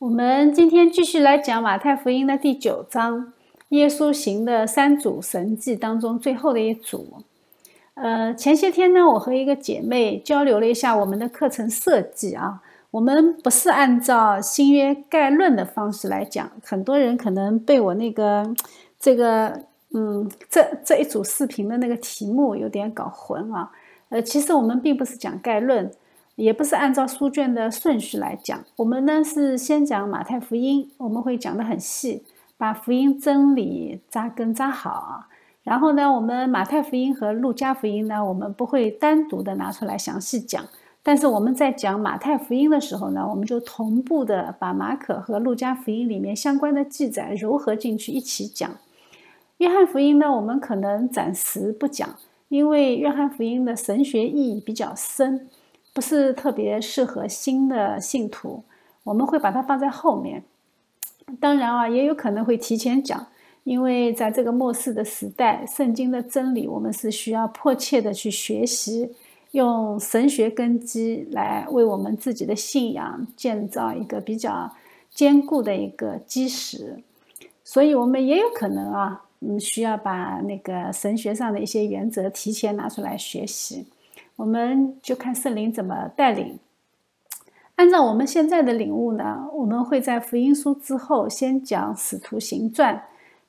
我们今天继续来讲马太福音的第九章，耶稣行的三组神迹当中最后的一组。呃，前些天呢，我和一个姐妹交流了一下我们的课程设计啊，我们不是按照新约概论的方式来讲，很多人可能被我那个这个嗯这这一组视频的那个题目有点搞混啊。呃，其实我们并不是讲概论。也不是按照书卷的顺序来讲，我们呢是先讲马太福音，我们会讲得很细，把福音真理扎根扎好。然后呢，我们马太福音和路加福音呢，我们不会单独的拿出来详细讲。但是我们在讲马太福音的时候呢，我们就同步的把马可和路加福音里面相关的记载糅合进去一起讲。约翰福音呢，我们可能暂时不讲，因为约翰福音的神学意义比较深。不是特别适合新的信徒，我们会把它放在后面。当然啊，也有可能会提前讲，因为在这个末世的时代，圣经的真理我们是需要迫切的去学习，用神学根基来为我们自己的信仰建造一个比较坚固的一个基石。所以，我们也有可能啊，嗯，需要把那个神学上的一些原则提前拿出来学习。我们就看圣灵怎么带领。按照我们现在的领悟呢，我们会在福音书之后先讲使徒行传，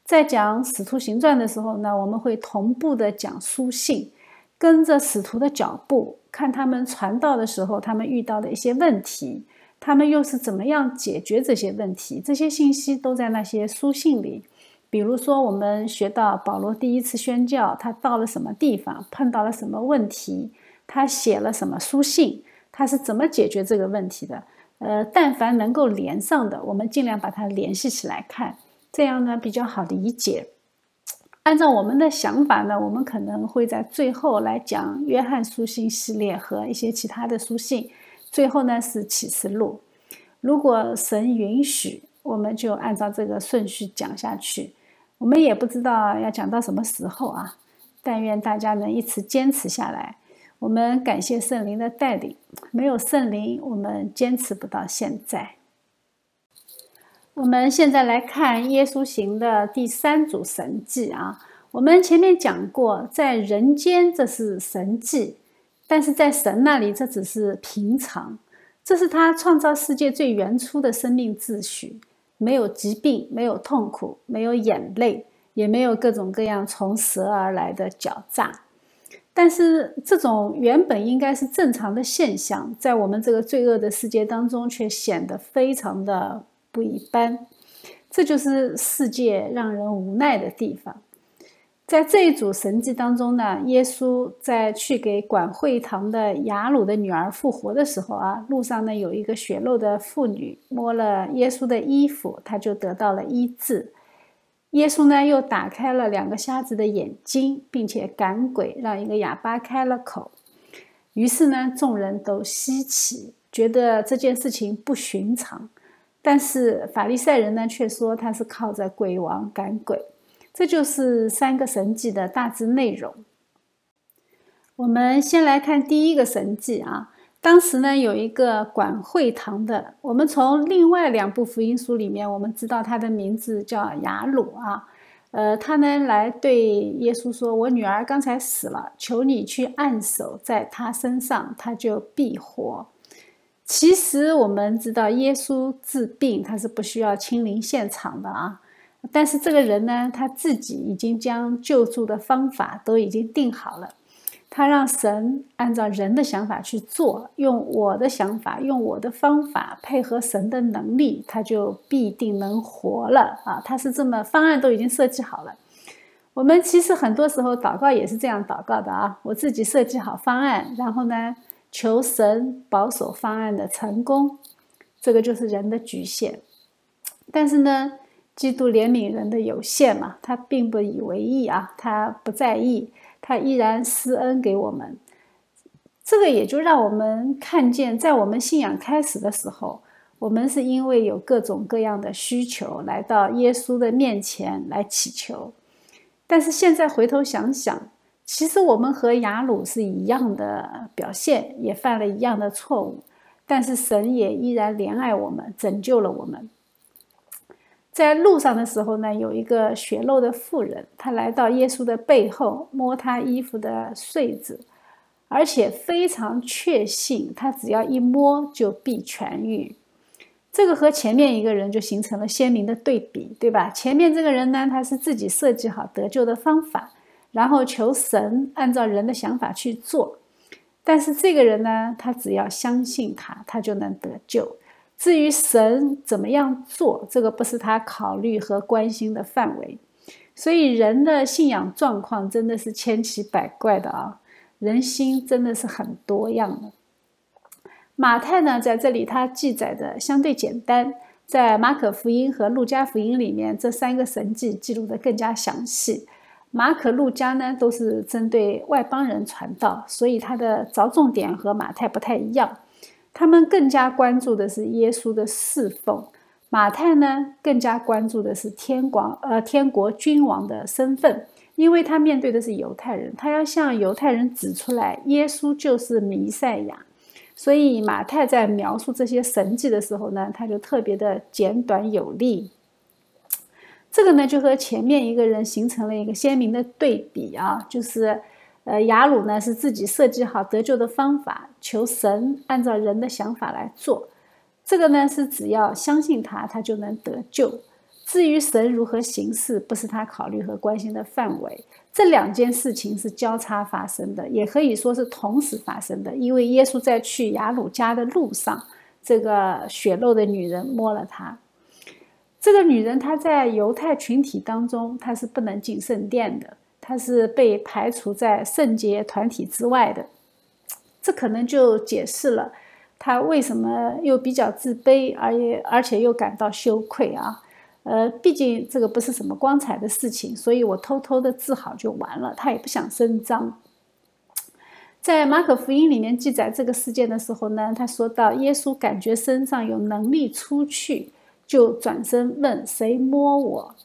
在讲使徒行传的时候呢，我们会同步的讲书信，跟着使徒的脚步，看他们传道的时候他们遇到的一些问题，他们又是怎么样解决这些问题。这些信息都在那些书信里。比如说，我们学到保罗第一次宣教，他到了什么地方，碰到了什么问题。他写了什么书信？他是怎么解决这个问题的？呃，但凡能够连上的，我们尽量把它联系起来看，这样呢比较好理解。按照我们的想法呢，我们可能会在最后来讲约翰书信系列和一些其他的书信，最后呢是启示录。如果神允许，我们就按照这个顺序讲下去。我们也不知道要讲到什么时候啊，但愿大家能一直坚持下来。我们感谢圣灵的带领，没有圣灵，我们坚持不到现在。我们现在来看耶稣行的第三组神迹啊。我们前面讲过，在人间这是神迹，但是在神那里这只是平常。这是他创造世界最原初的生命秩序，没有疾病，没有痛苦，没有眼泪，也没有各种各样从蛇而来的狡诈。但是这种原本应该是正常的现象，在我们这个罪恶的世界当中，却显得非常的不一般。这就是世界让人无奈的地方。在这一组神迹当中呢，耶稣在去给管会堂的雅鲁的女儿复活的时候啊，路上呢有一个血漏的妇女摸了耶稣的衣服，她就得到了医治。耶稣呢，又打开了两个瞎子的眼睛，并且赶鬼，让一个哑巴开了口。于是呢，众人都稀奇，觉得这件事情不寻常。但是法利赛人呢，却说他是靠着鬼王赶鬼。这就是三个神迹的大致内容。我们先来看第一个神迹啊。当时呢，有一个管会堂的。我们从另外两部福音书里面，我们知道他的名字叫雅鲁啊。呃，他呢来对耶稣说：“我女儿刚才死了，求你去按手在她身上，她就必活。”其实我们知道，耶稣治病他是不需要亲临现场的啊。但是这个人呢，他自己已经将救助的方法都已经定好了。他让神按照人的想法去做，用我的想法，用我的方法配合神的能力，他就必定能活了啊！他是这么方案都已经设计好了。我们其实很多时候祷告也是这样祷告的啊！我自己设计好方案，然后呢，求神保守方案的成功，这个就是人的局限。但是呢，基督怜悯人的有限嘛，他并不以为意啊，他不在意。他依然施恩给我们，这个也就让我们看见，在我们信仰开始的时候，我们是因为有各种各样的需求来到耶稣的面前来祈求。但是现在回头想想，其实我们和雅鲁是一样的表现，也犯了一样的错误。但是神也依然怜爱我们，拯救了我们。在路上的时候呢，有一个血漏的妇人，她来到耶稣的背后，摸他衣服的穗子，而且非常确信，他只要一摸就必痊愈。这个和前面一个人就形成了鲜明的对比，对吧？前面这个人呢，他是自己设计好得救的方法，然后求神按照人的想法去做。但是这个人呢，他只要相信他，他就能得救。至于神怎么样做，这个不是他考虑和关心的范围。所以人的信仰状况真的是千奇百怪的啊，人心真的是很多样的。马太呢，在这里他记载的相对简单，在马可福音和路加福音里面，这三个神迹记录的更加详细。马可、路加呢，都是针对外邦人传道，所以他的着重点和马太不太一样。他们更加关注的是耶稣的侍奉，马太呢更加关注的是天广呃天国君王的身份，因为他面对的是犹太人，他要向犹太人指出来耶稣就是弥赛亚，所以马太在描述这些神迹的时候呢，他就特别的简短有力。这个呢，就和前面一个人形成了一个鲜明的对比啊，就是，呃，雅鲁呢是自己设计好得救的方法，求神按照人的想法来做。这个呢是只要相信他，他就能得救。至于神如何行事，不是他考虑和关心的范围。这两件事情是交叉发生的，也可以说是同时发生的。因为耶稣在去雅鲁家的路上，这个血肉的女人摸了他。这个女人她在犹太群体当中，她是不能进圣殿的，他是被排除在圣洁团体之外的。这可能就解释了他为什么又比较自卑，而也而且又感到羞愧啊。呃，毕竟这个不是什么光彩的事情，所以我偷偷的治好就完了。他也不想声张。在马可福音里面记载这个事件的时候呢，他说到耶稣感觉身上有能力出去。就转身问谁摸我？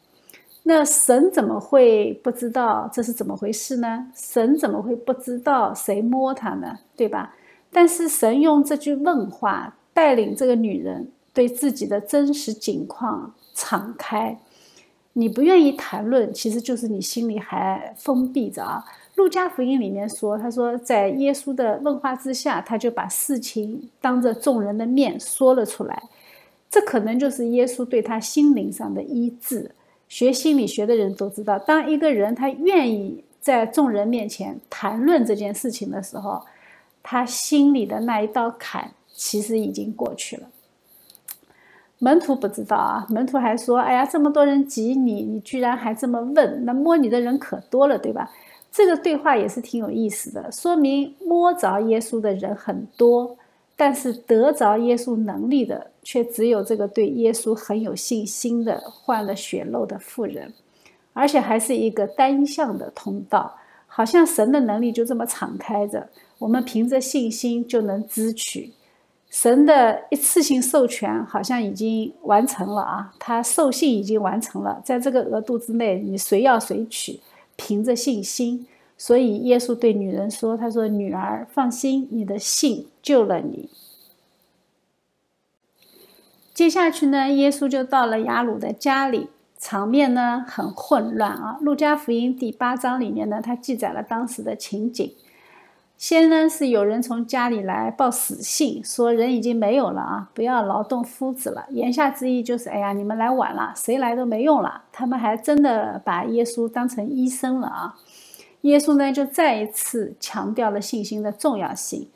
那神怎么会不知道这是怎么回事呢？神怎么会不知道谁摸他呢？对吧？但是神用这句问话带领这个女人对自己的真实境况敞开。你不愿意谈论，其实就是你心里还封闭着啊。路加福音里面说，他说在耶稣的问话之下，他就把事情当着众人的面说了出来。这可能就是耶稣对他心灵上的医治。学心理学的人都知道，当一个人他愿意在众人面前谈论这件事情的时候，他心里的那一道坎其实已经过去了。门徒不知道啊，门徒还说：“哎呀，这么多人挤你，你居然还这么问？那摸你的人可多了，对吧？”这个对话也是挺有意思的，说明摸着耶稣的人很多。但是得着耶稣能力的，却只有这个对耶稣很有信心的患了血漏的妇人，而且还是一个单向的通道，好像神的能力就这么敞开着，我们凭着信心就能支取。神的一次性授权好像已经完成了啊，他授信已经完成了，在这个额度之内，你谁要谁取，凭着信心。所以耶稣对女人说：“他说，女儿，放心，你的信救了你。”接下去呢，耶稣就到了雅鲁的家里，场面呢很混乱啊。路加福音第八章里面呢，他记载了当时的情景。先呢是有人从家里来报死信，说人已经没有了啊，不要劳动夫子了。言下之意就是，哎呀，你们来晚了，谁来都没用了。他们还真的把耶稣当成医生了啊。耶稣呢，就再一次强调了信心的重要性。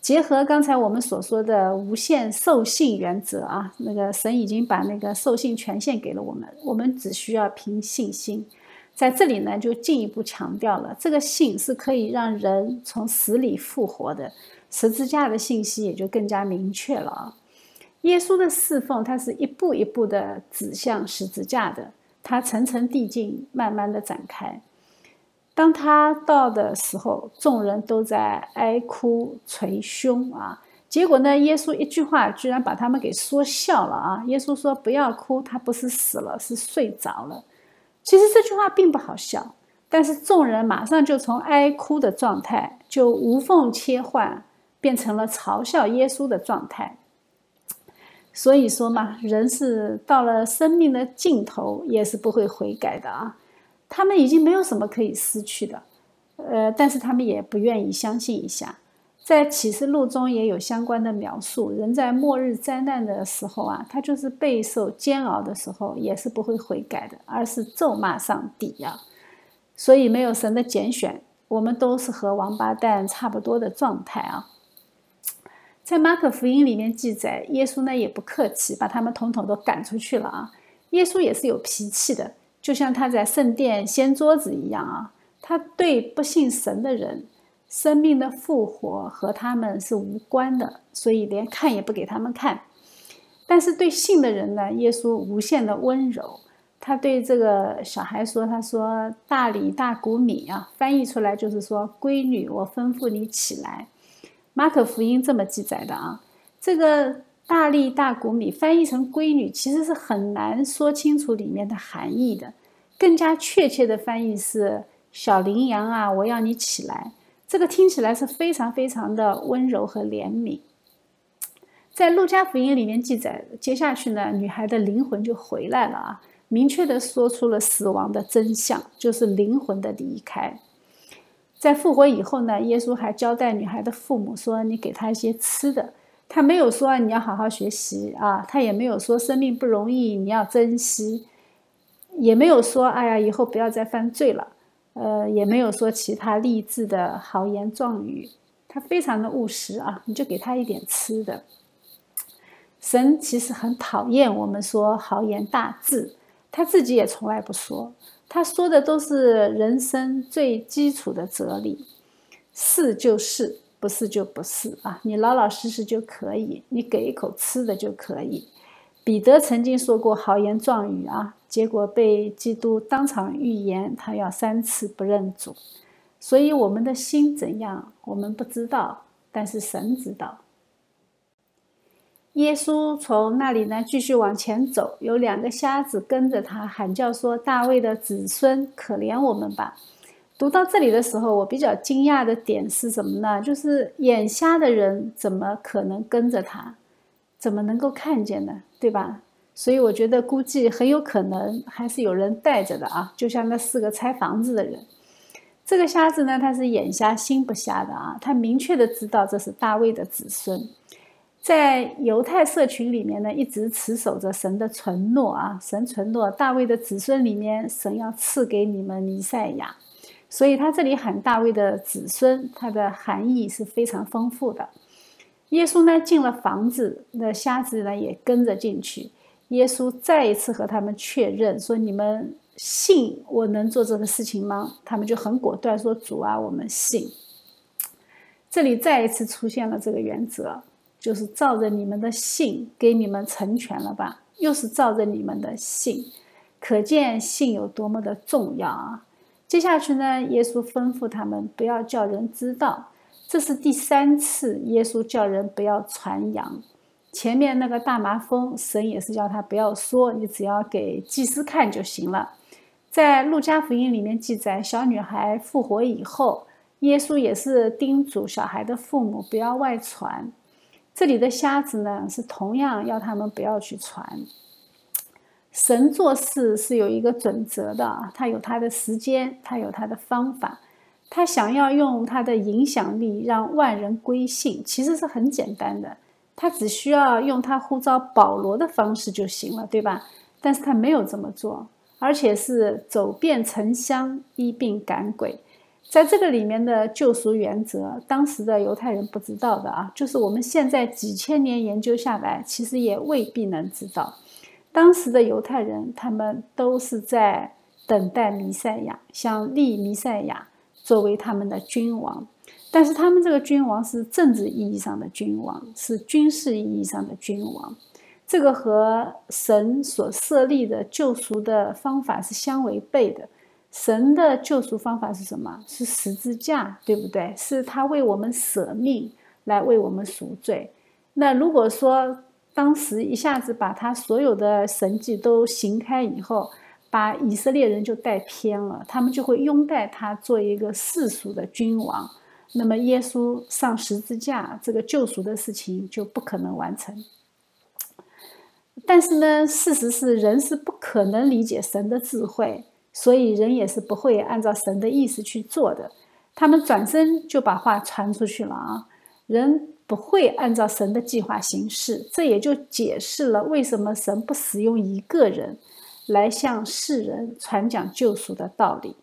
结合刚才我们所说的无限受信原则啊，那个神已经把那个受信权限给了我们，我们只需要凭信心。在这里呢，就进一步强调了这个信是可以让人从死里复活的。十字架的信息也就更加明确了啊。耶稣的侍奉，它是一步一步的指向十字架的，它层层递进，慢慢的展开。当他到的时候，众人都在哀哭捶胸啊。结果呢，耶稣一句话居然把他们给说笑了啊！耶稣说：“不要哭，他不是死了，是睡着了。”其实这句话并不好笑，但是众人马上就从哀哭的状态就无缝切换变成了嘲笑耶稣的状态。所以说嘛，人是到了生命的尽头也是不会悔改的啊。他们已经没有什么可以失去的，呃，但是他们也不愿意相信一下。在启示录中也有相关的描述，人在末日灾难的时候啊，他就是备受煎熬的时候，也是不会悔改的，而是咒骂上帝呀。所以没有神的拣选，我们都是和王八蛋差不多的状态啊。在马可福音里面记载，耶稣呢也不客气，把他们统统都赶出去了啊。耶稣也是有脾气的，就像他在圣殿掀桌子一样啊。他对不信神的人，生命的复活和他们是无关的，所以连看也不给他们看。但是对信的人呢，耶稣无限的温柔。他对这个小孩说：“他说大里大谷米啊，翻译出来就是说，闺女，我吩咐你起来。”马可福音这么记载的啊，这个大力大谷米翻译成闺女，其实是很难说清楚里面的含义的。更加确切的翻译是小羚羊啊，我要你起来。这个听起来是非常非常的温柔和怜悯。在路加福音里面记载，接下去呢，女孩的灵魂就回来了啊，明确的说出了死亡的真相，就是灵魂的离开。在复活以后呢，耶稣还交代女孩的父母说：“你给她一些吃的。”他没有说你要好好学习啊，他也没有说生命不容易，你要珍惜，也没有说哎呀以后不要再犯罪了，呃，也没有说其他励志的豪言壮语。他非常的务实啊，你就给他一点吃的。神其实很讨厌我们说豪言大志，他自己也从来不说。他说的都是人生最基础的哲理，是就是，不是就不是啊！你老老实实就可以，你给一口吃的就可以。彼得曾经说过豪言壮语啊，结果被基督当场预言他要三次不认主。所以我们的心怎样，我们不知道，但是神知道。耶稣从那里呢继续往前走，有两个瞎子跟着他，喊叫说：“大卫的子孙，可怜我们吧！”读到这里的时候，我比较惊讶的点是什么呢？就是眼瞎的人怎么可能跟着他？怎么能够看见呢？对吧？所以我觉得估计很有可能还是有人带着的啊，就像那四个拆房子的人。这个瞎子呢，他是眼瞎心不瞎的啊，他明确的知道这是大卫的子孙。在犹太社群里面呢，一直持守着神的承诺啊，神承诺大卫的子孙里面，神要赐给你们弥赛亚，所以他这里喊大卫的子孙，它的含义是非常丰富的。耶稣呢进了房子，那瞎子呢也跟着进去。耶稣再一次和他们确认说：“你们信我能做这个事情吗？”他们就很果断说：“主啊，我们信。”这里再一次出现了这个原则。就是照着你们的信给你们成全了吧？又是照着你们的信，可见信有多么的重要啊！接下去呢，耶稣吩咐他们不要叫人知道，这是第三次耶稣叫人不要传扬。前面那个大麻风，神也是叫他不要说，你只要给祭司看就行了。在路加福音里面记载，小女孩复活以后，耶稣也是叮嘱小孩的父母不要外传。这里的瞎子呢，是同样要他们不要去传。神做事是有一个准则的，他有他的时间，他有他的方法。他想要用他的影响力让万人归信，其实是很简单的，他只需要用他呼召保罗的方式就行了，对吧？但是他没有这么做，而且是走遍城乡，医病赶鬼。在这个里面的救赎原则，当时的犹太人不知道的啊，就是我们现在几千年研究下来，其实也未必能知道。当时的犹太人，他们都是在等待弥赛亚，想立弥赛亚作为他们的君王。但是他们这个君王是政治意义上的君王，是军事意义上的君王，这个和神所设立的救赎的方法是相违背的。神的救赎方法是什么？是十字架，对不对？是他为我们舍命来为我们赎罪。那如果说当时一下子把他所有的神迹都行开以后，把以色列人就带偏了，他们就会拥戴他做一个世俗的君王，那么耶稣上十字架这个救赎的事情就不可能完成。但是呢，事实是人是不可能理解神的智慧，所以人也是不会按照神的意思去做的。他们转身就把话传出去了啊！人不会按照神的计划行事，这也就解释了为什么神不使用一个人来向世人传讲救赎的道理。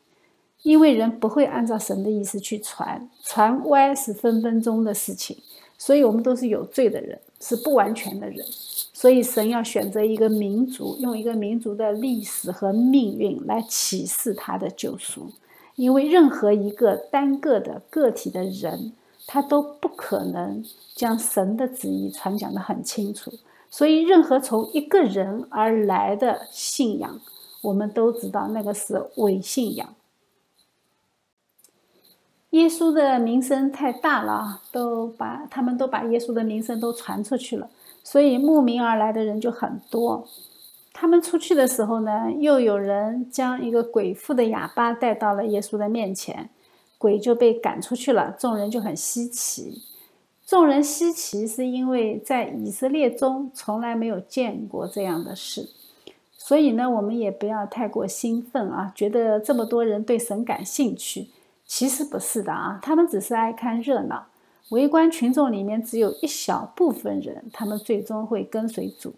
因为人不会按照神的意思去传，传歪是分分钟的事情，所以我们都是有罪的人，是不完全的人。所以神要选择一个民族，用一个民族的历史和命运来启示他的救赎。因为任何一个单个的个体的人，他都不可能将神的旨意传讲得很清楚。所以，任何从一个人而来的信仰，我们都知道那个是伪信仰。耶稣的名声太大了，都把他们都把耶稣的名声都传出去了，所以慕名而来的人就很多。他们出去的时候呢，又有人将一个鬼妇的哑巴带到了耶稣的面前，鬼就被赶出去了。众人就很稀奇，众人稀奇是因为在以色列中从来没有见过这样的事，所以呢，我们也不要太过兴奋啊，觉得这么多人对神感兴趣。其实不是的啊，他们只是爱看热闹。围观群众里面只有一小部分人，他们最终会跟随主。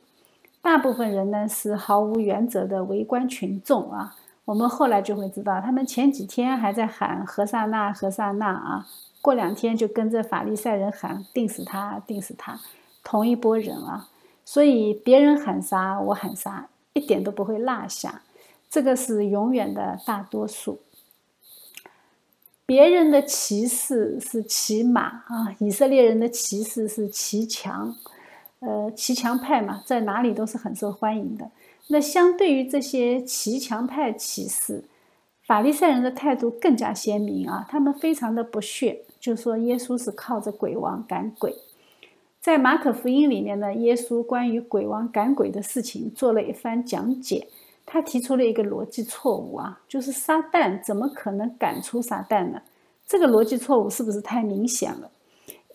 大部分人呢是毫无原则的围观群众啊。我们后来就会知道，他们前几天还在喊何塞纳何塞纳啊，过两天就跟着法利赛人喊定死他定死他，同一波人啊。所以别人喊杀我喊杀，一点都不会落下。这个是永远的大多数。别人的骑士是骑马啊，以色列人的骑士是骑墙，呃，骑墙派嘛，在哪里都是很受欢迎的。那相对于这些骑墙派骑士，法利赛人的态度更加鲜明啊，他们非常的不屑，就说耶稣是靠着鬼王赶鬼。在马可福音里面呢，耶稣关于鬼王赶鬼的事情做了一番讲解。他提出了一个逻辑错误啊，就是撒旦怎么可能赶出撒旦呢？这个逻辑错误是不是太明显了？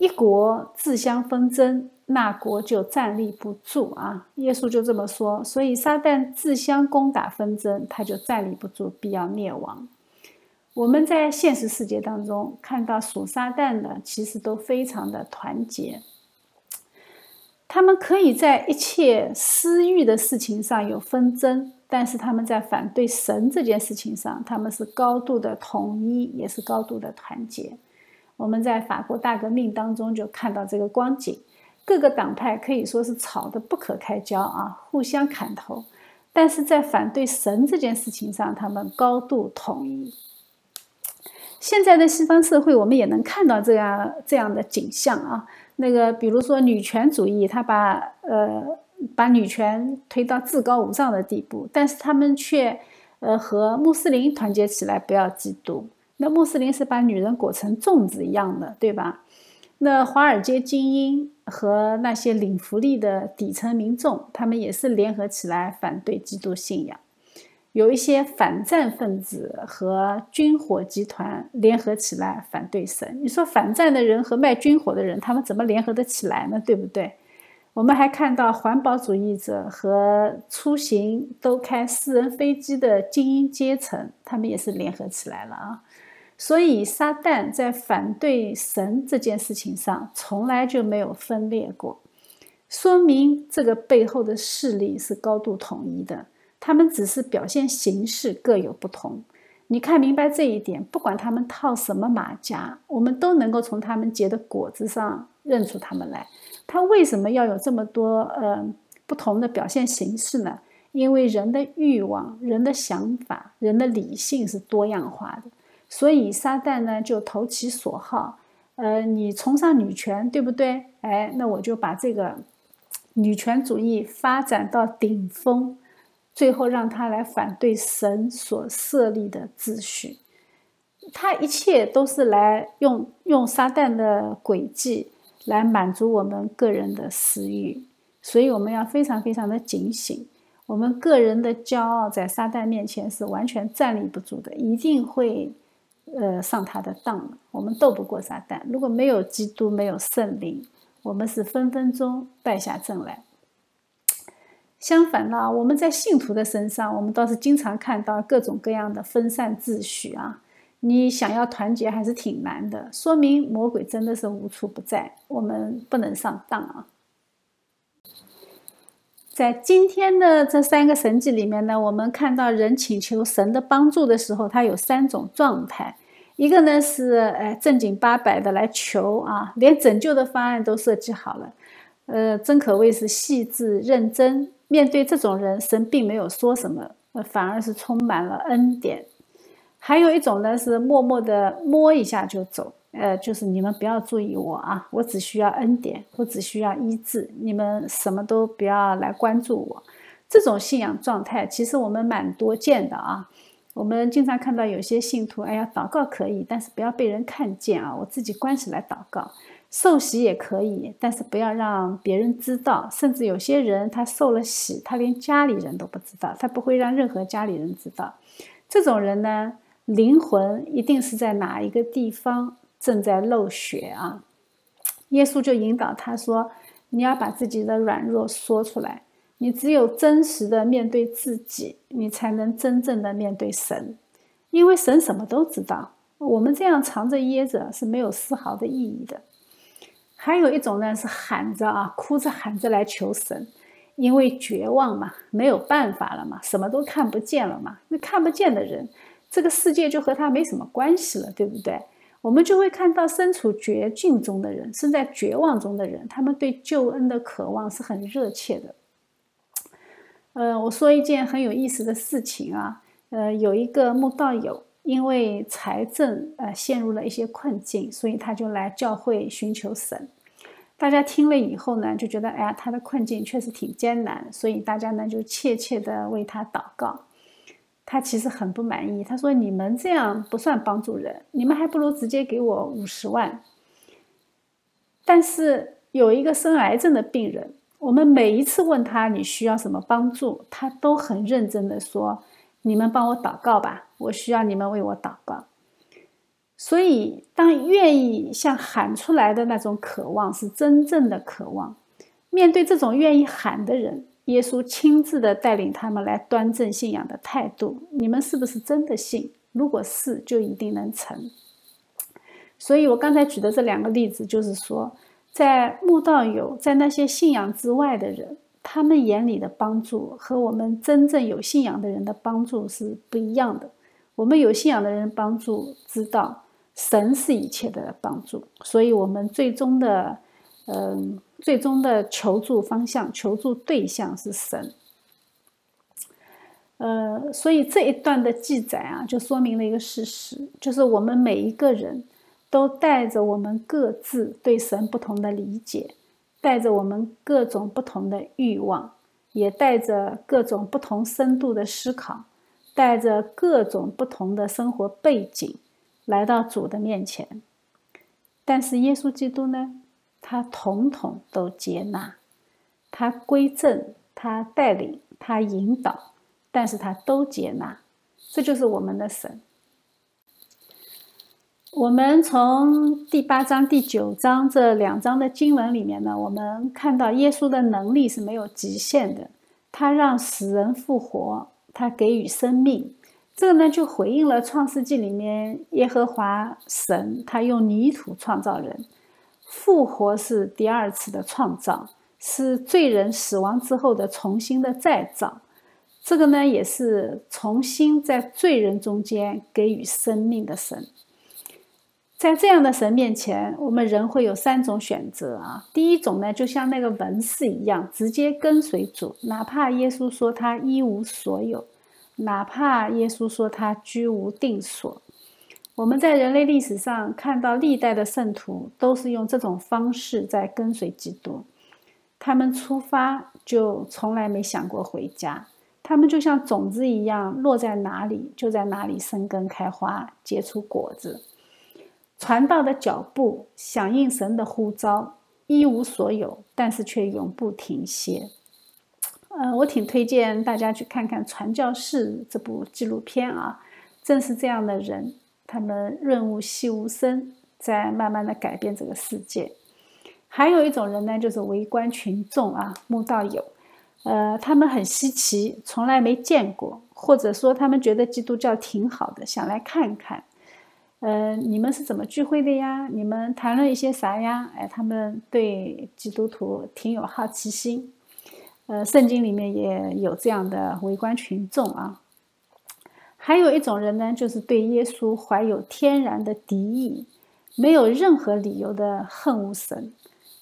一国自相纷争，那国就站立不住啊！耶稣就这么说，所以撒旦自相攻打纷争，他就站立不住，必要灭亡。我们在现实世界当中看到属撒旦的，其实都非常的团结。他们可以在一切私欲的事情上有纷争，但是他们在反对神这件事情上，他们是高度的统一，也是高度的团结。我们在法国大革命当中就看到这个光景，各个党派可以说是吵得不可开交啊，互相砍头，但是在反对神这件事情上，他们高度统一。现在的西方社会，我们也能看到这样这样的景象啊。那个，比如说女权主义，他把呃把女权推到至高无上的地步，但是他们却呃和穆斯林团结起来，不要嫉妒。那穆斯林是把女人裹成粽子一样的，对吧？那华尔街精英和那些领福利的底层民众，他们也是联合起来反对基督信仰。有一些反战分子和军火集团联合起来反对神。你说反战的人和卖军火的人，他们怎么联合得起来呢？对不对？我们还看到环保主义者和出行都开私人飞机的精英阶层，他们也是联合起来了啊。所以，撒旦在反对神这件事情上从来就没有分裂过，说明这个背后的势力是高度统一的。他们只是表现形式各有不同，你看明白这一点，不管他们套什么马甲，我们都能够从他们结的果子上认出他们来。他为什么要有这么多呃不同的表现形式呢？因为人的欲望、人的想法、人的理性是多样化的，所以撒旦呢就投其所好。呃，你崇尚女权，对不对？哎，那我就把这个女权主义发展到顶峰。最后让他来反对神所设立的秩序，他一切都是来用用撒旦的诡计来满足我们个人的私欲，所以我们要非常非常的警醒。我们个人的骄傲在撒旦面前是完全站立不住的，一定会呃上他的当了，我们斗不过撒旦。如果没有基督，没有圣灵，我们是分分钟败下阵来。相反呢，我们在信徒的身上，我们倒是经常看到各种各样的分散秩序啊。你想要团结还是挺难的，说明魔鬼真的是无处不在，我们不能上当啊。在今天的这三个神迹里面呢，我们看到人请求神的帮助的时候，他有三种状态。一个呢是呃正经八百的来求啊，连拯救的方案都设计好了，呃，真可谓是细致认真。面对这种人，神并没有说什么，呃，反而是充满了恩典。还有一种呢，是默默的摸一下就走，呃，就是你们不要注意我啊，我只需要恩典，我只需要医治，你们什么都不要来关注我。这种信仰状态，其实我们蛮多见的啊。我们经常看到有些信徒，哎呀，祷告可以，但是不要被人看见啊，我自己关起来祷告。受洗也可以，但是不要让别人知道。甚至有些人他受了洗，他连家里人都不知道，他不会让任何家里人知道。这种人呢，灵魂一定是在哪一个地方正在漏血啊！耶稣就引导他说：“你要把自己的软弱说出来，你只有真实的面对自己，你才能真正的面对神，因为神什么都知道。我们这样藏着掖着是没有丝毫的意义的。”还有一种呢，是喊着啊，哭着喊着来求神，因为绝望嘛，没有办法了嘛，什么都看不见了嘛。那看不见的人，这个世界就和他没什么关系了，对不对？我们就会看到身处绝境中的人，身在绝望中的人，他们对救恩的渴望是很热切的。呃，我说一件很有意思的事情啊，呃，有一个慕道友。因为财政呃陷入了一些困境，所以他就来教会寻求神。大家听了以后呢，就觉得哎呀，他的困境确实挺艰难，所以大家呢就切切的为他祷告。他其实很不满意，他说：“你们这样不算帮助人，你们还不如直接给我五十万。”但是有一个生癌症的病人，我们每一次问他你需要什么帮助，他都很认真的说。你们帮我祷告吧，我需要你们为我祷告。所以，当愿意像喊出来的那种渴望是真正的渴望，面对这种愿意喊的人，耶稣亲自的带领他们来端正信仰的态度。你们是不是真的信？如果是，就一定能成。所以我刚才举的这两个例子，就是说，在慕道友，在那些信仰之外的人。他们眼里的帮助和我们真正有信仰的人的帮助是不一样的。我们有信仰的人帮助知道神是一切的帮助，所以我们最终的，嗯，最终的求助方向、求助对象是神。呃，所以这一段的记载啊，就说明了一个事实，就是我们每一个人都带着我们各自对神不同的理解。带着我们各种不同的欲望，也带着各种不同深度的思考，带着各种不同的生活背景，来到主的面前。但是耶稣基督呢？他统统都接纳，他归正，他带领，他引导，但是他都接纳。这就是我们的神。我们从第八章、第九章这两章的经文里面呢，我们看到耶稣的能力是没有极限的。他让死人复活，他给予生命，这个呢就回应了创世纪里面耶和华神他用泥土创造人，复活是第二次的创造，是罪人死亡之后的重新的再造。这个呢也是重新在罪人中间给予生命的神。在这样的神面前，我们人会有三种选择啊。第一种呢，就像那个文士一样，直接跟随主，哪怕耶稣说他一无所有，哪怕耶稣说他居无定所。我们在人类历史上看到历代的圣徒都是用这种方式在跟随基督，他们出发就从来没想过回家，他们就像种子一样，落在哪里就在哪里生根开花，结出果子。传道的脚步响应神的呼召，一无所有，但是却永不停歇。呃，我挺推荐大家去看看《传教士》这部纪录片啊。正是这样的人，他们润物细无声，在慢慢的改变这个世界。还有一种人呢，就是围观群众啊，慕道友，呃，他们很稀奇，从来没见过，或者说他们觉得基督教挺好的，想来看看。呃，你们是怎么聚会的呀？你们谈论一些啥呀？哎，他们对基督徒挺有好奇心。呃，圣经里面也有这样的围观群众啊。还有一种人呢，就是对耶稣怀有天然的敌意，没有任何理由的恨恶神。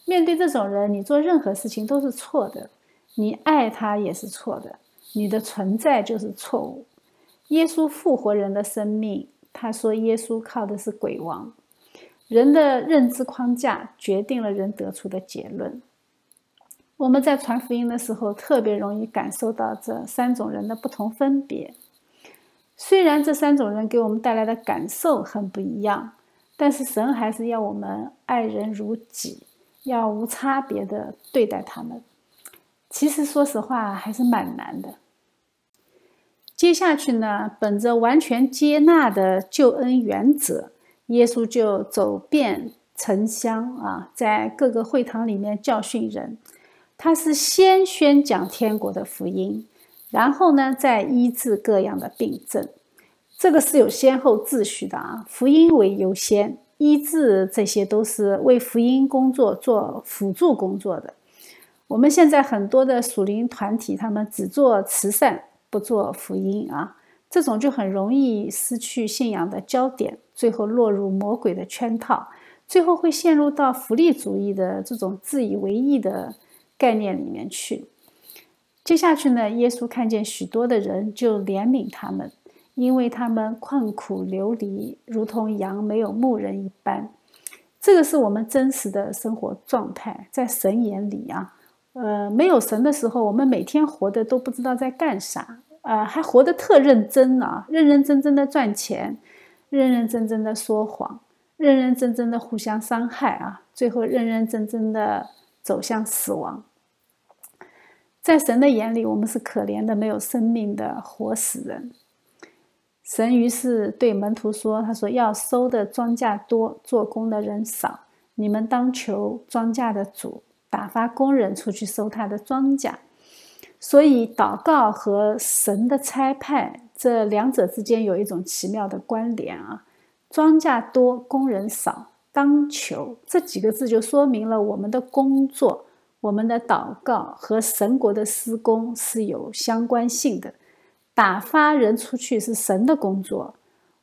面对这种人，你做任何事情都是错的，你爱他也是错的，你的存在就是错误。耶稣复活人的生命，他说耶稣靠的是鬼王。人的认知框架决定了人得出的结论。我们在传福音的时候，特别容易感受到这三种人的不同分别。虽然这三种人给我们带来的感受很不一样，但是神还是要我们爱人如己。要无差别的对待他们，其实说实话还是蛮难的。接下去呢，本着完全接纳的救恩原则，耶稣就走遍城乡啊，在各个会堂里面教训人。他是先宣讲天国的福音，然后呢，再医治各样的病症。这个是有先后秩序的啊，福音为优先。医治这些都是为福音工作做辅助工作的。我们现在很多的属灵团体，他们只做慈善，不做福音啊，这种就很容易失去信仰的焦点，最后落入魔鬼的圈套，最后会陷入到福利主义的这种自以为意的概念里面去。接下去呢，耶稣看见许多的人，就怜悯他们。因为他们困苦流离，如同羊没有牧人一般，这个是我们真实的生活状态。在神眼里啊，呃，没有神的时候，我们每天活的都不知道在干啥，呃，还活得特认真啊，认认真真的赚钱，认认真真的说谎，认认真真的互相伤害啊，最后认认真真的走向死亡。在神的眼里，我们是可怜的、没有生命的活死人。神于是对门徒说：“他说要收的庄稼多，做工的人少，你们当求庄稼的主打发工人出去收他的庄稼。所以祷告和神的差派这两者之间有一种奇妙的关联啊！庄稼多，工人少，当求这几个字就说明了我们的工作、我们的祷告和神国的施工是有相关性的。”打发人出去是神的工作，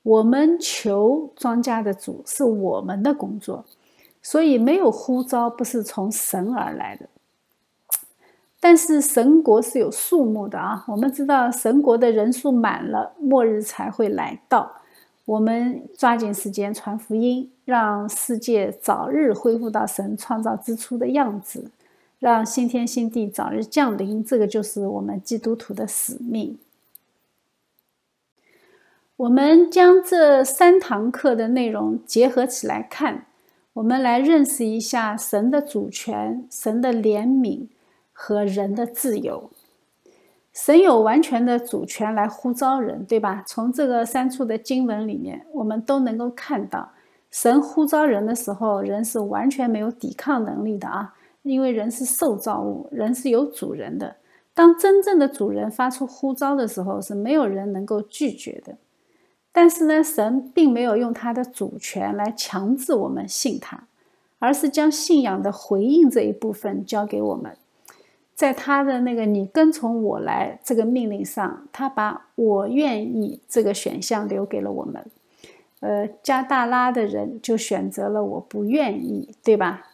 我们求庄稼的主是我们的工作，所以没有呼召不是从神而来的。但是神国是有数目的啊，我们知道神国的人数满了，末日才会来到。我们抓紧时间传福音，让世界早日恢复到神创造之初的样子，让新天新地早日降临。这个就是我们基督徒的使命。我们将这三堂课的内容结合起来看，我们来认识一下神的主权、神的怜悯和人的自由。神有完全的主权来呼召人，对吧？从这个三处的经文里面，我们都能够看到，神呼召人的时候，人是完全没有抵抗能力的啊！因为人是受造物，人是有主人的。当真正的主人发出呼召的时候，是没有人能够拒绝的。但是呢，神并没有用他的主权来强制我们信他，而是将信仰的回应这一部分交给我们。在他的那个“你跟从我来”这个命令上，他把我愿意这个选项留给了我们。呃，加大拉的人就选择了我不愿意，对吧？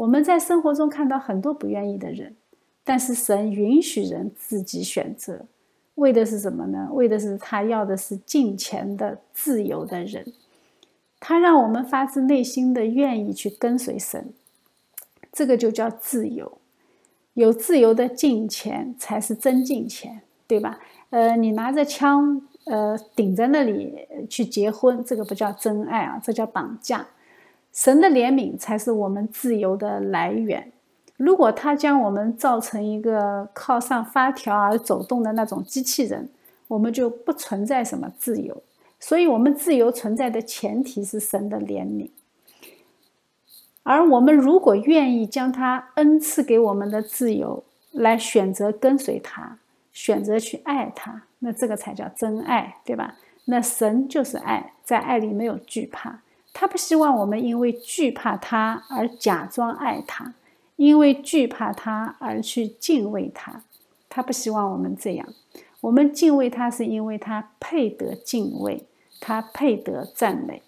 我们在生活中看到很多不愿意的人，但是神允许人自己选择。为的是什么呢？为的是他要的是金钱的自由的人，他让我们发自内心的愿意去跟随神，这个就叫自由。有自由的金钱才是真金钱，对吧？呃，你拿着枪，呃，顶在那里去结婚，这个不叫真爱啊，这叫绑架。神的怜悯才是我们自由的来源。如果他将我们造成一个靠上发条而走动的那种机器人，我们就不存在什么自由。所以，我们自由存在的前提是神的怜悯。而我们如果愿意将他恩赐给我们的自由来选择跟随他，选择去爱他，那这个才叫真爱，对吧？那神就是爱，在爱里没有惧怕。他不希望我们因为惧怕他而假装爱他，因为惧怕他而去敬畏他。他不希望我们这样。我们敬畏他，是因为他配得敬畏，他配得赞美。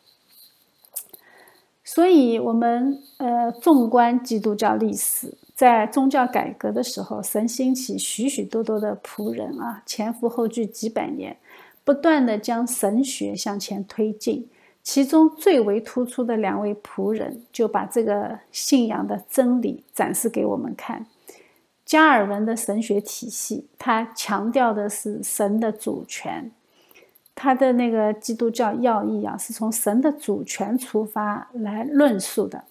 所以，我们呃，纵观基督教历史，在宗教改革的时候，神兴起许许多多的仆人啊，前赴后继几百年，不断的将神学向前推进。其中最为突出的两位仆人，就把这个信仰的真理展示给我们看。加尔文的神学体系，它强调的是神的主权。他的那个基督教要义啊，是从神的主权出发来论述的。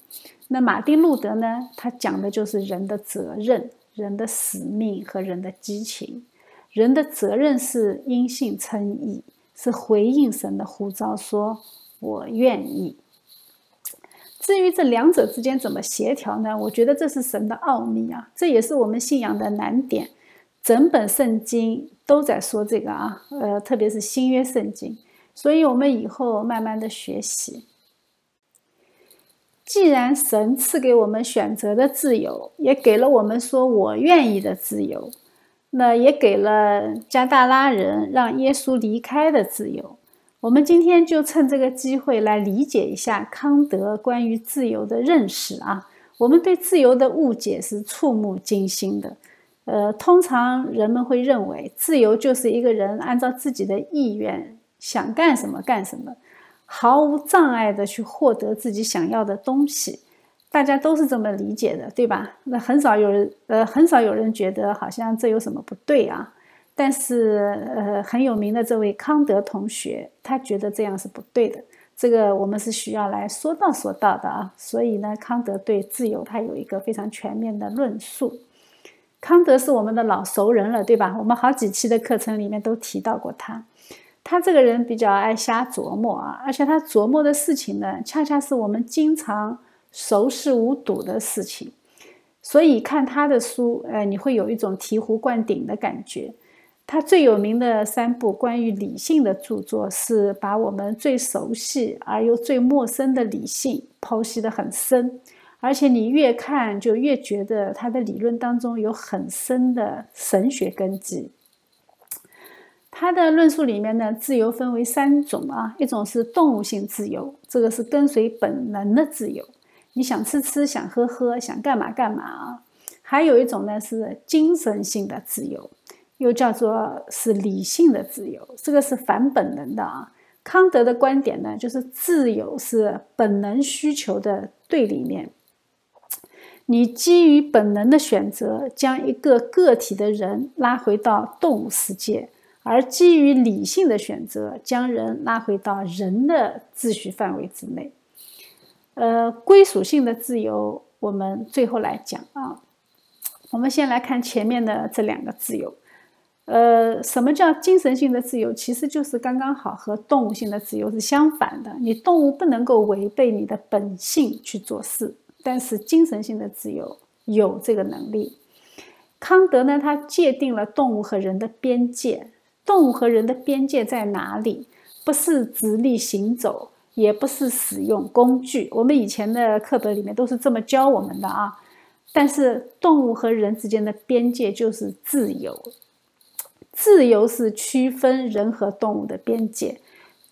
那马丁路德呢，他讲的就是人的责任、人的使命和人的激情。人的责任是因信称义，是回应神的呼召，说我愿意。至于这两者之间怎么协调呢？我觉得这是神的奥秘啊，这也是我们信仰的难点。整本圣经都在说这个啊，呃，特别是新约圣经，所以我们以后慢慢的学习。既然神赐给我们选择的自由，也给了我们说我愿意的自由，那也给了加大拉人让耶稣离开的自由。我们今天就趁这个机会来理解一下康德关于自由的认识啊。我们对自由的误解是触目惊心的。呃，通常人们会认为自由就是一个人按照自己的意愿想干什么干什么，毫无障碍的去获得自己想要的东西。大家都是这么理解的，对吧？那很少有人，呃，很少有人觉得好像这有什么不对啊。但是，呃，很有名的这位康德同学，他觉得这样是不对的。这个我们是需要来说道说道的啊。所以呢，康德对自由他有一个非常全面的论述。康德是我们的老熟人了，对吧？我们好几期的课程里面都提到过他。他这个人比较爱瞎琢磨啊，而且他琢磨的事情呢，恰恰是我们经常熟视无睹的事情。所以看他的书，呃，你会有一种醍醐灌顶的感觉。他最有名的三部关于理性的著作，是把我们最熟悉而又最陌生的理性剖析得很深，而且你越看就越觉得他的理论当中有很深的神学根基。他的论述里面呢，自由分为三种啊，一种是动物性自由，这个是跟随本能的自由，你想吃吃，想喝喝，想干嘛干嘛啊；还有一种呢是精神性的自由。又叫做是理性的自由，这个是反本能的啊。康德的观点呢，就是自由是本能需求的对立面。你基于本能的选择，将一个个体的人拉回到动物世界；而基于理性的选择，将人拉回到人的秩序范围之内。呃，归属性的自由，我们最后来讲啊。我们先来看前面的这两个自由。呃，什么叫精神性的自由？其实就是刚刚好和动物性的自由是相反的。你动物不能够违背你的本性去做事，但是精神性的自由有这个能力。康德呢，他界定了动物和人的边界。动物和人的边界在哪里？不是直立行走，也不是使用工具。我们以前的课本里面都是这么教我们的啊。但是动物和人之间的边界就是自由。自由是区分人和动物的边界，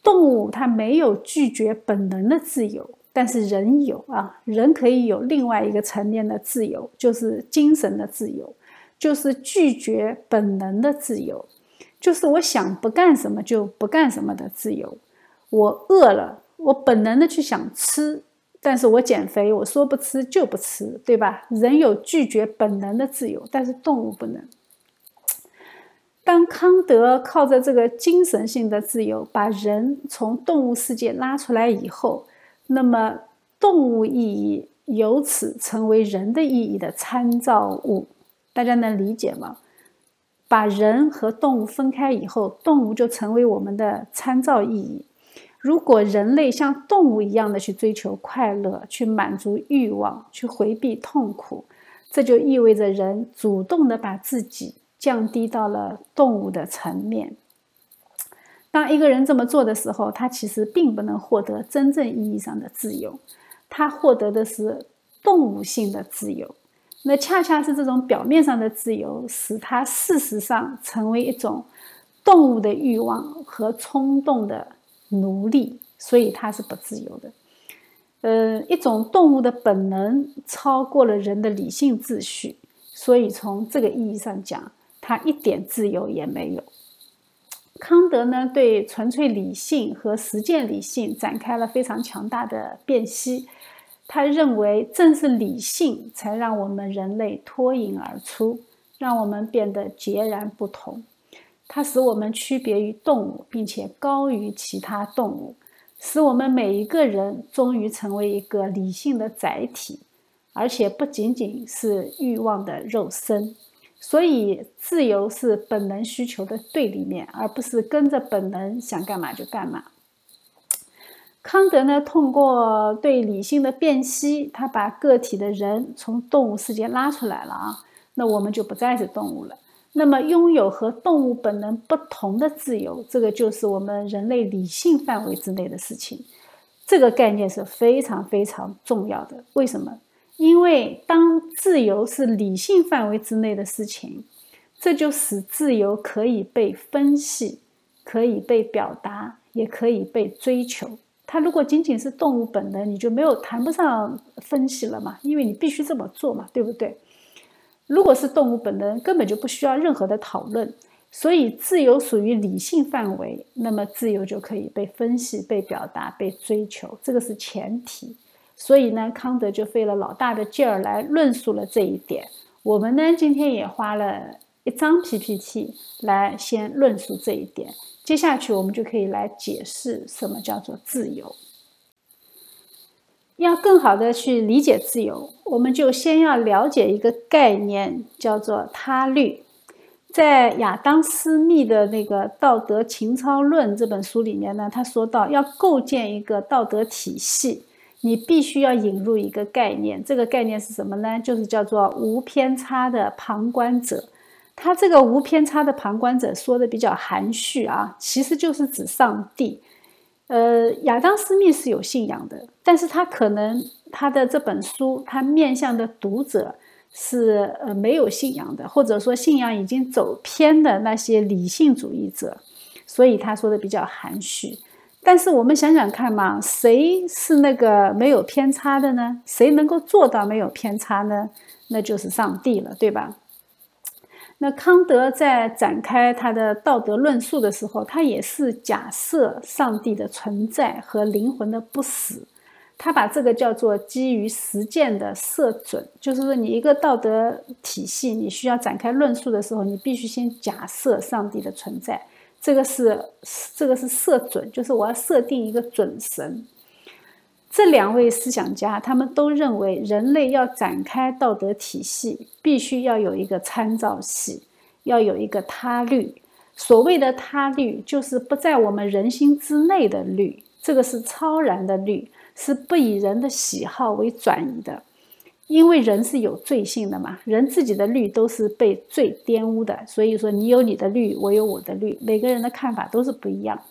动物它没有拒绝本能的自由，但是人有啊，人可以有另外一个层面的自由，就是精神的自由，就是拒绝本能的自由，就是我想不干什么就不干什么的自由。我饿了，我本能的去想吃，但是我减肥，我说不吃就不吃，对吧？人有拒绝本能的自由，但是动物不能。当康德靠着这个精神性的自由，把人从动物世界拉出来以后，那么动物意义由此成为人的意义的参照物。大家能理解吗？把人和动物分开以后，动物就成为我们的参照意义。如果人类像动物一样的去追求快乐，去满足欲望，去回避痛苦，这就意味着人主动的把自己降低到了动物的层面。当一个人这么做的时候，他其实并不能获得真正意义上的自由，他获得的是动物性的自由。那恰恰是这种表面上的自由，使他事实上成为一种动物的欲望和冲动的。奴隶，所以他是不自由的。呃，一种动物的本能超过了人的理性秩序，所以从这个意义上讲，他一点自由也没有。康德呢，对纯粹理性和实践理性展开了非常强大的辨析。他认为，正是理性才让我们人类脱颖而出，让我们变得截然不同。它使我们区别于动物，并且高于其他动物，使我们每一个人终于成为一个理性的载体，而且不仅仅是欲望的肉身。所以，自由是本能需求的对立面，而不是跟着本能想干嘛就干嘛。康德呢，通过对理性的辨析，他把个体的人从动物世界拉出来了啊，那我们就不再是动物了。那么，拥有和动物本能不同的自由，这个就是我们人类理性范围之内的事情。这个概念是非常非常重要的。为什么？因为当自由是理性范围之内的事情，这就使自由可以被分析，可以被表达，也可以被追求。它如果仅仅是动物本能，你就没有谈不上分析了嘛，因为你必须这么做嘛，对不对？如果是动物本能，根本就不需要任何的讨论。所以，自由属于理性范围，那么自由就可以被分析、被表达、被追求，这个是前提。所以呢，康德就费了老大的劲儿来论述了这一点。我们呢，今天也花了一张 PPT 来先论述这一点。接下去，我们就可以来解释什么叫做自由。要更好的去理解自由，我们就先要了解一个概念，叫做他律。在亚当·斯密的那个《道德情操论》这本书里面呢，他说到，要构建一个道德体系，你必须要引入一个概念。这个概念是什么呢？就是叫做无偏差的旁观者。他这个无偏差的旁观者说的比较含蓄啊，其实就是指上帝。呃，亚当·斯密是有信仰的，但是他可能他的这本书，他面向的读者是呃没有信仰的，或者说信仰已经走偏的那些理性主义者，所以他说的比较含蓄。但是我们想想看嘛，谁是那个没有偏差的呢？谁能够做到没有偏差呢？那就是上帝了，对吧？那康德在展开他的道德论述的时候，他也是假设上帝的存在和灵魂的不死。他把这个叫做基于实践的设准，就是说，你一个道德体系，你需要展开论述的时候，你必须先假设上帝的存在。这个是这个是设准，就是我要设定一个准神。这两位思想家，他们都认为，人类要展开道德体系，必须要有一个参照系，要有一个他律。所谓的他律，就是不在我们人心之内的律，这个是超然的律，是不以人的喜好为转移的。因为人是有罪性的嘛，人自己的律都是被罪玷污的，所以说你有你的律，我有我的律，每个人的看法都是不一样，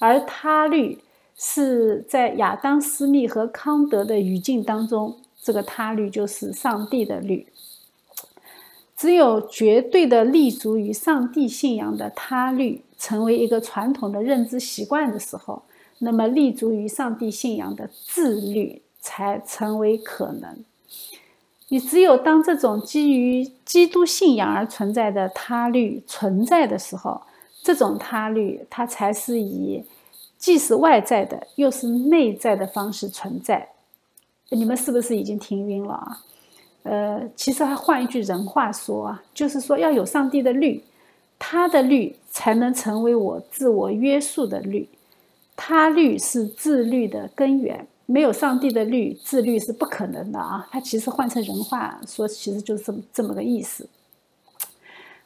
而他律。是在亚当·斯密和康德的语境当中，这个他律就是上帝的律。只有绝对的立足于上帝信仰的他律成为一个传统的认知习惯的时候，那么立足于上帝信仰的自律才成为可能。你只有当这种基于基督信仰而存在的他律存在的时候，这种他律它才是以。既是外在的，又是内在的方式存在，你们是不是已经听晕了啊？呃，其实还换一句人话说啊，就是说要有上帝的律，他的律才能成为我自我约束的律，他律是自律的根源，没有上帝的律，自律是不可能的啊。他其实换成人话说，其实就是这么这么个意思。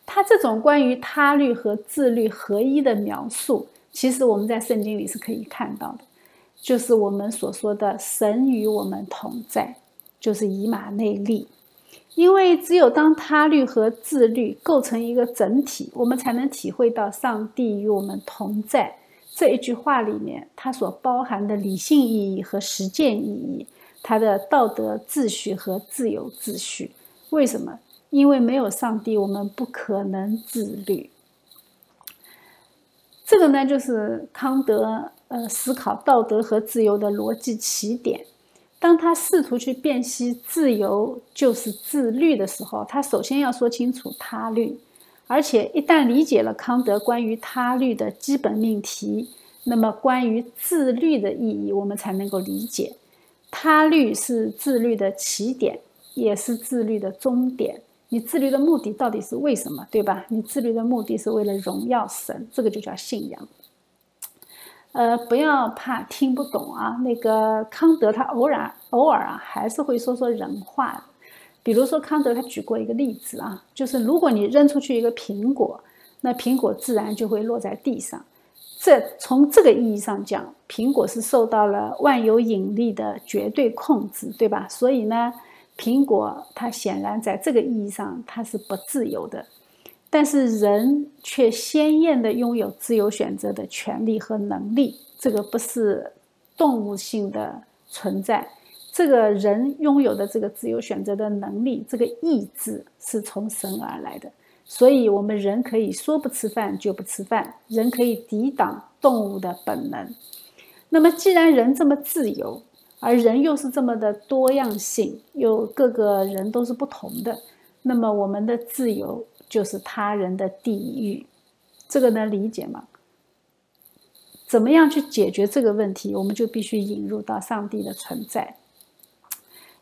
他这种关于他律和自律合一的描述。其实我们在圣经里是可以看到的，就是我们所说的神与我们同在，就是以马内利。因为只有当他律和自律构成一个整体，我们才能体会到上帝与我们同在这一句话里面它所包含的理性意义和实践意义，它的道德秩序和自由秩序。为什么？因为没有上帝，我们不可能自律。这个呢，就是康德呃思考道德和自由的逻辑起点。当他试图去辨析自由就是自律的时候，他首先要说清楚他律，而且一旦理解了康德关于他律的基本命题，那么关于自律的意义，我们才能够理解。他律是自律的起点，也是自律的终点。你自律的目的到底是为什么，对吧？你自律的目的是为了荣耀神，这个就叫信仰。呃，不要怕听不懂啊。那个康德他偶然偶尔啊，还是会说说人话。比如说康德他举过一个例子啊，就是如果你扔出去一个苹果，那苹果自然就会落在地上。这从这个意义上讲，苹果是受到了万有引力的绝对控制，对吧？所以呢，苹果它显然在这个意义上它是不自由的。但是人却鲜艳的拥有自由选择的权利和能力，这个不是动物性的存在。这个人拥有的这个自由选择的能力，这个意志是从神而来的。所以，我们人可以说不吃饭就不吃饭，人可以抵挡动物的本能。那么，既然人这么自由，而人又是这么的多样性，又各个人都是不同的，那么我们的自由。就是他人的地狱，这个能理解吗？怎么样去解决这个问题？我们就必须引入到上帝的存在。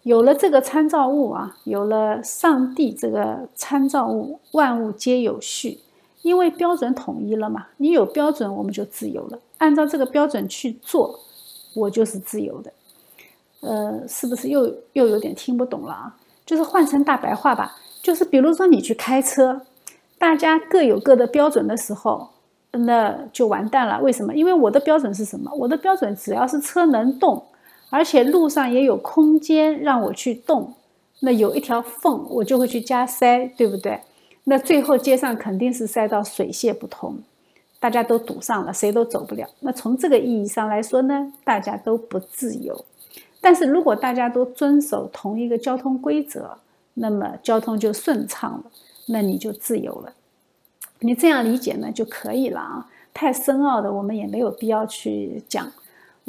有了这个参照物啊，有了上帝这个参照物，万物皆有序，因为标准统一了嘛。你有标准，我们就自由了。按照这个标准去做，我就是自由的。呃，是不是又又有点听不懂了啊？就是换成大白话吧。就是比如说你去开车，大家各有各的标准的时候，那就完蛋了。为什么？因为我的标准是什么？我的标准只要是车能动，而且路上也有空间让我去动，那有一条缝我就会去加塞，对不对？那最后街上肯定是塞到水泄不通，大家都堵上了，谁都走不了。那从这个意义上来说呢，大家都不自由。但是如果大家都遵守同一个交通规则，那么交通就顺畅了，那你就自由了。你这样理解呢就可以了啊。太深奥的我们也没有必要去讲。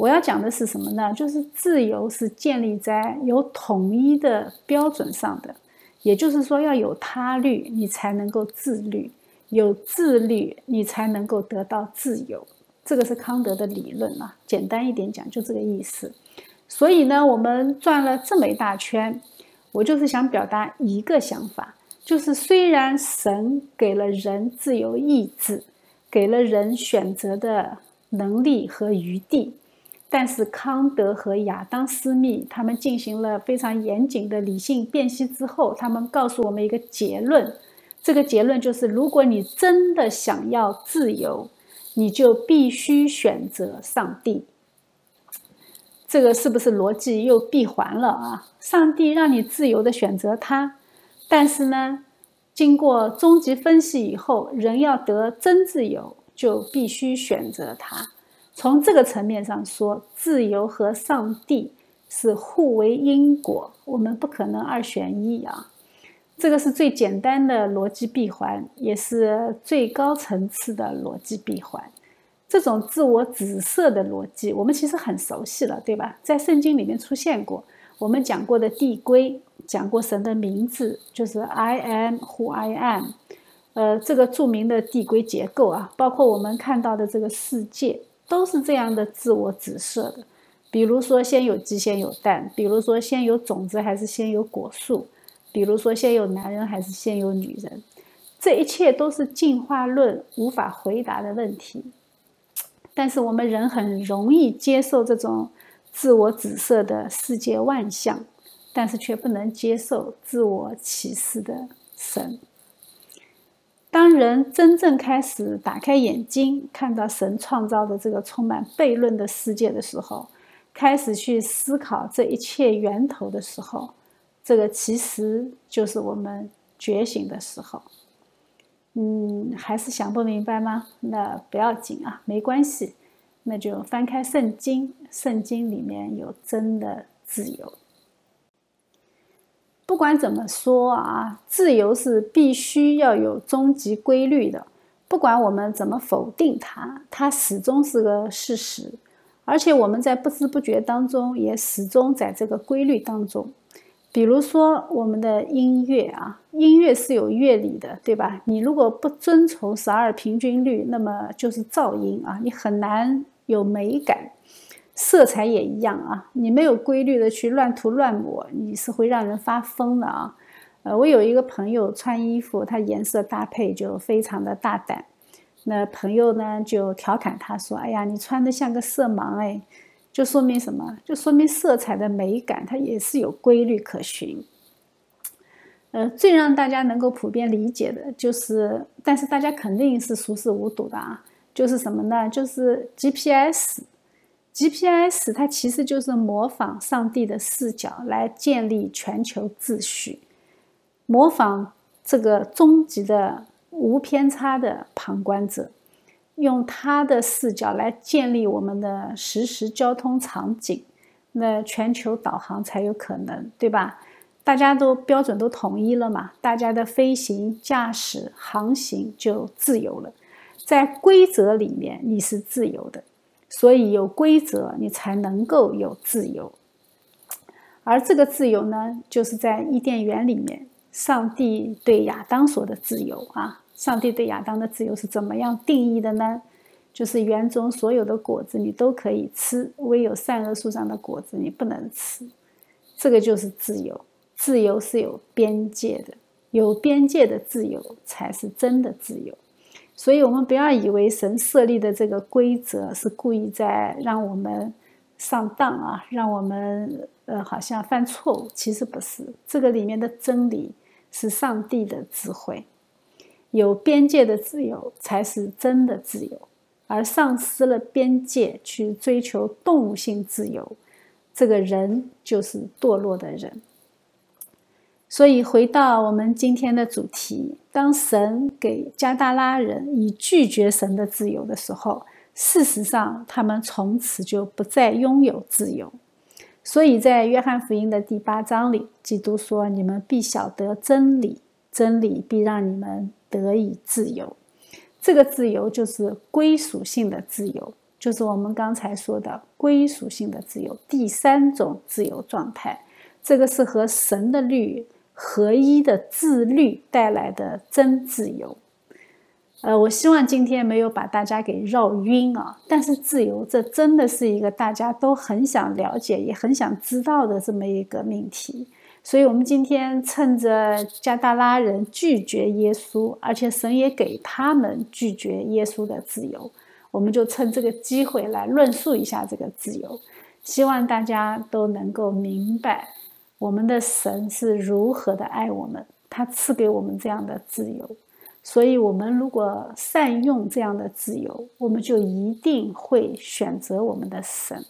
我要讲的是什么呢？就是自由是建立在有统一的标准上的，也就是说要有他律，你才能够自律；有自律，你才能够得到自由。这个是康德的理论啊。简单一点讲，就这个意思。所以呢，我们转了这么一大圈。我就是想表达一个想法，就是虽然神给了人自由意志，给了人选择的能力和余地，但是康德和亚当·斯密他们进行了非常严谨的理性辨析之后，他们告诉我们一个结论，这个结论就是：如果你真的想要自由，你就必须选择上帝。这个是不是逻辑又闭环了啊？上帝让你自由的选择他，但是呢，经过终极分析以后，人要得真自由，就必须选择他。从这个层面上说，自由和上帝是互为因果，我们不可能二选一啊。这个是最简单的逻辑闭环，也是最高层次的逻辑闭环。这种自我指涉的逻辑，我们其实很熟悉了，对吧？在圣经里面出现过，我们讲过的递归，讲过神的名字，就是 I am who I am。呃，这个著名的递归结构啊，包括我们看到的这个世界，都是这样的自我指涉的。比如说，先有鸡，先有蛋；比如说，先有种子还是先有果树；比如说，先有男人还是先有女人。这一切都是进化论无法回答的问题。但是我们人很容易接受这种自我指涉的世界万象，但是却不能接受自我启示的神。当人真正开始打开眼睛，看到神创造的这个充满悖论的世界的时候，开始去思考这一切源头的时候，这个其实就是我们觉醒的时候。嗯，还是想不明白吗？那不要紧啊，没关系，那就翻开圣经，圣经里面有真的自由。不管怎么说啊，自由是必须要有终极规律的。不管我们怎么否定它，它始终是个事实。而且我们在不知不觉当中，也始终在这个规律当中。比如说我们的音乐啊，音乐是有乐理的，对吧？你如果不遵从十二平均律，那么就是噪音啊，你很难有美感。色彩也一样啊，你没有规律的去乱涂乱抹，你是会让人发疯的啊。呃，我有一个朋友穿衣服，他颜色搭配就非常的大胆。那朋友呢就调侃他说：“哎呀，你穿的像个色盲哎，就说明什么？就说明色彩的美感它也是有规律可循。”呃，最让大家能够普遍理解的就是，但是大家肯定是熟视无睹的啊，就是什么呢？就是 GPS。GPS 它其实就是模仿上帝的视角来建立全球秩序，模仿这个终极的无偏差的旁观者，用他的视角来建立我们的实时交通场景，那全球导航才有可能，对吧？大家都标准都统一了嘛，大家的飞行、驾驶、航行就自由了，在规则里面你是自由的。所以有规则，你才能够有自由。而这个自由呢，就是在伊甸园里面，上帝对亚当说的自由啊。上帝对亚当的自由是怎么样定义的呢？就是园中所有的果子你都可以吃，唯有善恶树上的果子你不能吃。这个就是自由。自由是有边界的，有边界的自由才是真的自由。所以，我们不要以为神设立的这个规则是故意在让我们上当啊，让我们呃好像犯错误。其实不是，这个里面的真理是上帝的智慧。有边界的自由才是真的自由，而丧失了边界去追求动物性自由，这个人就是堕落的人。所以，回到我们今天的主题，当神给加大拉人以拒绝神的自由的时候，事实上他们从此就不再拥有自由。所以在约翰福音的第八章里，基督说：“你们必晓得真理，真理必让你们得以自由。”这个自由就是归属性的自由，就是我们刚才说的归属性的自由，第三种自由状态。这个是和神的律。合一的自律带来的真自由，呃，我希望今天没有把大家给绕晕啊。但是自由，这真的是一个大家都很想了解，也很想知道的这么一个命题。所以，我们今天趁着加达拉人拒绝耶稣，而且神也给他们拒绝耶稣的自由，我们就趁这个机会来论述一下这个自由，希望大家都能够明白。我们的神是如何的爱我们，他赐给我们这样的自由，所以，我们如果善用这样的自由，我们就一定会选择我们的神。